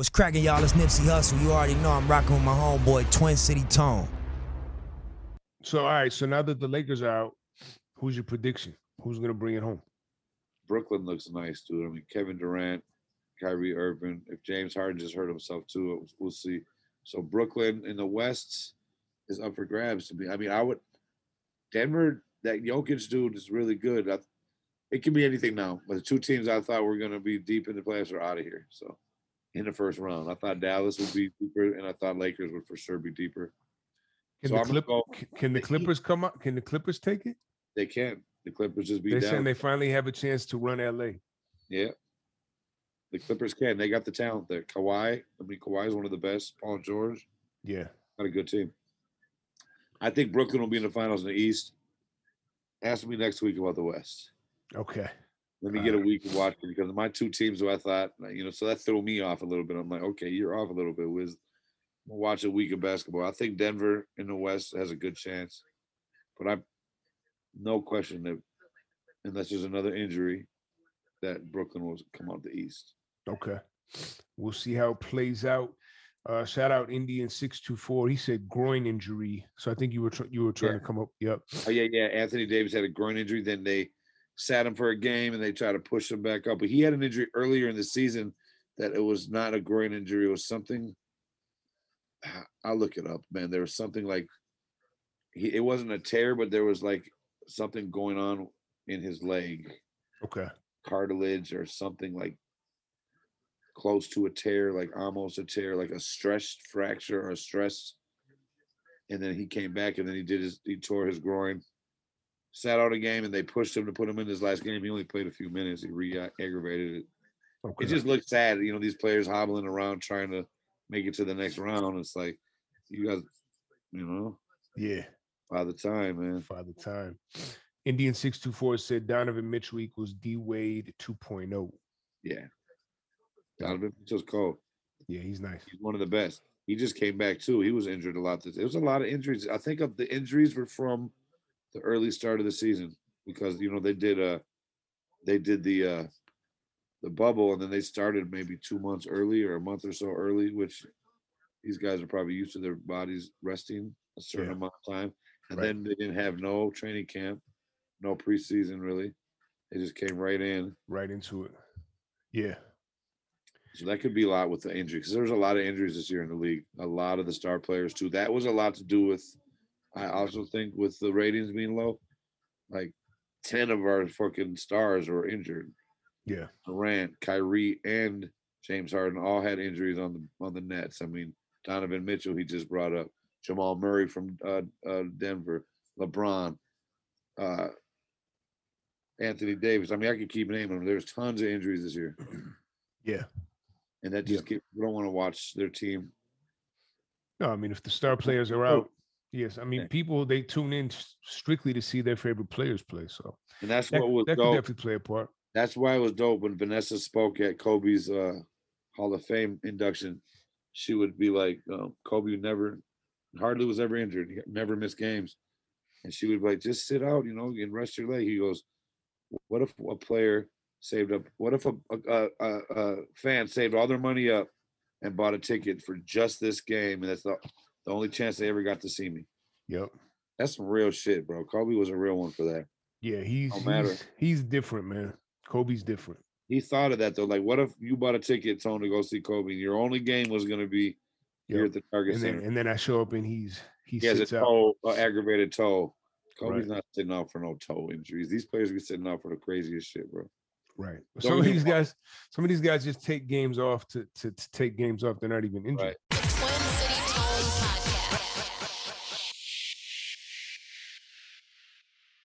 What's cracking, y'all? It's Nipsey Hustle. You already know I'm rocking with my homeboy, Twin City Tone. So all right, so now that the Lakers are out, who's your prediction? Who's gonna bring it home? Brooklyn looks nice, dude. I mean, Kevin Durant, Kyrie Irving. If James Harden just hurt himself too, we'll see. So Brooklyn in the West is up for grabs to me. I mean, I would Denver. That Jokic dude is really good. I, it can be anything now. But the two teams I thought were going to be deep in the playoffs are out of here. So in the first round, I thought Dallas would be deeper, and I thought Lakers would for sure be deeper. Can So the Clip, go- can the. Clippers come up? Can the Clippers take it? They can. The Clippers just be They're down. saying they finally have a chance to run LA. Yeah. The Clippers can. They got the talent there. Kawhi. I mean, Kawhi is one of the best. Paul George. Yeah. Got a good team. I think Brooklyn will be in the finals in the East. Ask me next week about the West. Okay. Let me get a week of watching because my two teams who I thought, you know, so that threw me off a little bit. I'm like, okay, you're off a little bit. With We'll watch a week of basketball. I think Denver in the West has a good chance, but I'm no question that unless there's another injury, that Brooklyn will come out the East. Okay. We'll see how it plays out. Uh, shout out Indian six two four. He said groin injury. So I think you were tr- you were trying Yeah. to come up. Yep. Oh yeah, yeah. Anthony Davis had a groin injury. Then they sat him for a game and they tried to push him back up. But he had an injury earlier in the season that it was not a groin injury. It was something. I'll look it up, man. There was something like he. It wasn't a tear, but there was like something going on in his leg, Okay. cartilage or something like close to a tear, like almost a tear, like a stressed fracture or a stress. And then he came back and then he did his he tore his groin, sat out a game, and they pushed him to put him in his last game. He only played a few minutes. He re-aggravated it. Okay. It just looks sad, you know, these players hobbling around trying to make it to the next round. It's like you guys, you know, yeah. by the time, man. By the time. Indian six two four said Donovan Mitchell equals D Wade 2.0. Yeah. Donovan Mitchell's cold. Yeah, he's nice. He's one of the best. He just came back too. He was injured a lot. This it was a lot of injuries. I think of the injuries were from the early start of the season because you know they did uh they did the uh the bubble and then they started maybe two months early or a month or so early, which these guys are probably used to their bodies resting a certain Yeah. amount of time. And Right. then they didn't have no training camp, no preseason really. They just came right in. Right into it. Yeah. So that could be a lot with the injury because there was a lot of injuries this year in the league. A lot of the star players too. That was a lot to do with. I also think with the ratings being low, like ten of our fucking stars were injured. Yeah. Durant, Kyrie, and James Harden all had injuries on the on the Nets. I mean, Donovan Mitchell, he just brought up Jamal Murray from uh, uh, Denver, LeBron, uh, Anthony Davis. I mean, I could keep naming them. There's tons of injuries this year. Yeah. And that just get, we don't want to watch their team. No, I mean if the star players are out, yes. I mean people they tune in strictly to see their favorite players play. So And that's that, what was that could definitely play a part. That's why it was dope when Vanessa spoke at Kobe's uh, Hall of Fame induction. She would be like, um, Kobe never, hardly was ever injured. He never missed games. And she would be like, just sit out, you know, and rest your leg. He goes, what if a player saved up? What if a, a, a, a fan saved all their money up and bought a ticket for just this game? And that's the, the only chance they ever got to see me. Yep. That's some real shit, bro. Kobe was a real one for that. Yeah, he's Don't matter. he's, he's different, man. Kobe's different. He thought of that though. Like, what if you bought a ticket, Tone, to go see Kobe? And your only game was going to be here at the Target And Center. then and then I show up and he's he he has a toe, uh, aggravated toe. Kobe's Right. not sitting out for no toe injuries. These players be sitting out for the craziest shit, bro. Right. Don't Some of these guys, some of these guys just take games off to to, to take games off. They're not even injured. Right. Podcast.